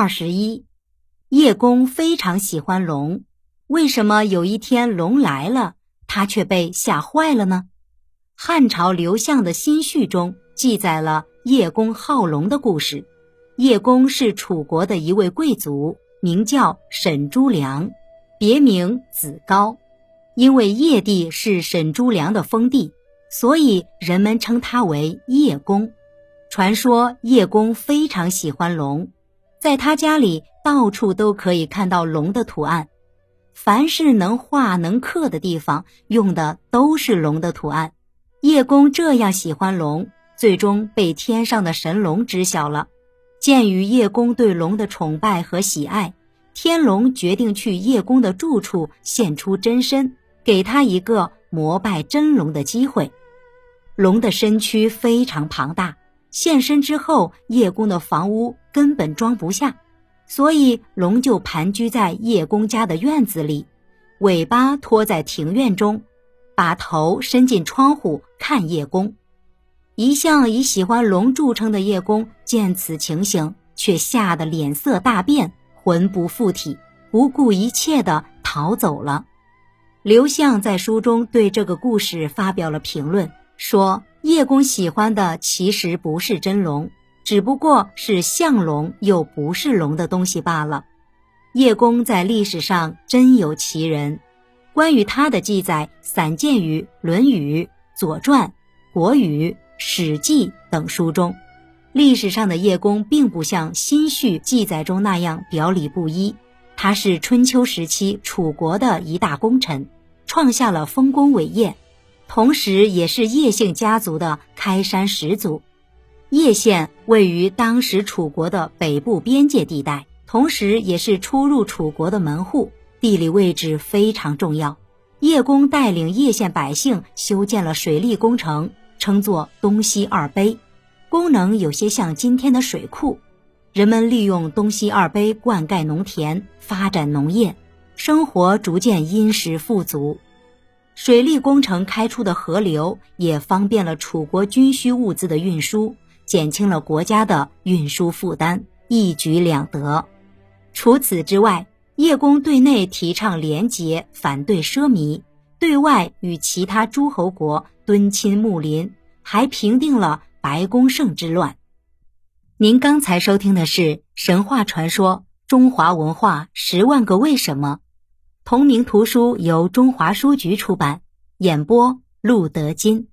二十一，叶公非常喜欢龙，为什么有一天龙来了，他却被吓坏了呢？汉朝刘向的新序中记载了叶公好龙的故事。叶公是楚国的一位贵族，名叫沈朱良，别名子高。因为叶地是沈朱良的封地，所以人们称他为叶公。传说叶公非常喜欢龙。在他家里，到处都可以看到龙的图案，凡是能画能刻的地方，用的都是龙的图案。叶公这样喜欢龙，最终被天上的神龙知晓了。鉴于叶公对龙的崇拜和喜爱，天龙决定去叶公的住处现出真身，给他一个膜拜真龙的机会。龙的身躯非常庞大。现身之后，叶公的房屋根本装不下，所以龙就盘踞在叶公家的院子里，尾巴拖在庭院中，把头伸进窗户看叶公。一向以喜欢龙著称的叶公见此情形，却吓得脸色大变，魂不附体，不顾一切地逃走了。刘向在书中对这个故事发表了评论，说。叶公喜欢的其实不是真龙，只不过是像龙又不是龙的东西罢了。叶公在历史上真有其人，关于他的记载散见于《论语》《左传》《国语》《史记》等书中。历史上的叶公并不像新序记载中那样表里不一，他是春秋时期楚国的一大功臣，创下了丰功伟业。同时，也是叶姓家族的开山始祖。叶县位于当时楚国的北部边界地带，同时也是出入楚国的门户，地理位置非常重要。叶公带领叶县百姓修建了水利工程，称作东西二陂，功能有些像今天的水库。人们利用东西二陂灌溉农田，发展农业，生活逐渐殷实富足。水利工程开出的河流也方便了楚国军需物资的运输，减轻了国家的运输负担，一举两得。除此之外，叶公对内提倡廉洁，反对奢靡；对外与其他诸侯国敦亲睦邻，还平定了白公胜之乱。您刚才收听的是神话传说《中华文化十万个为什么》。同名图书由中华书局出版，演播陆德金。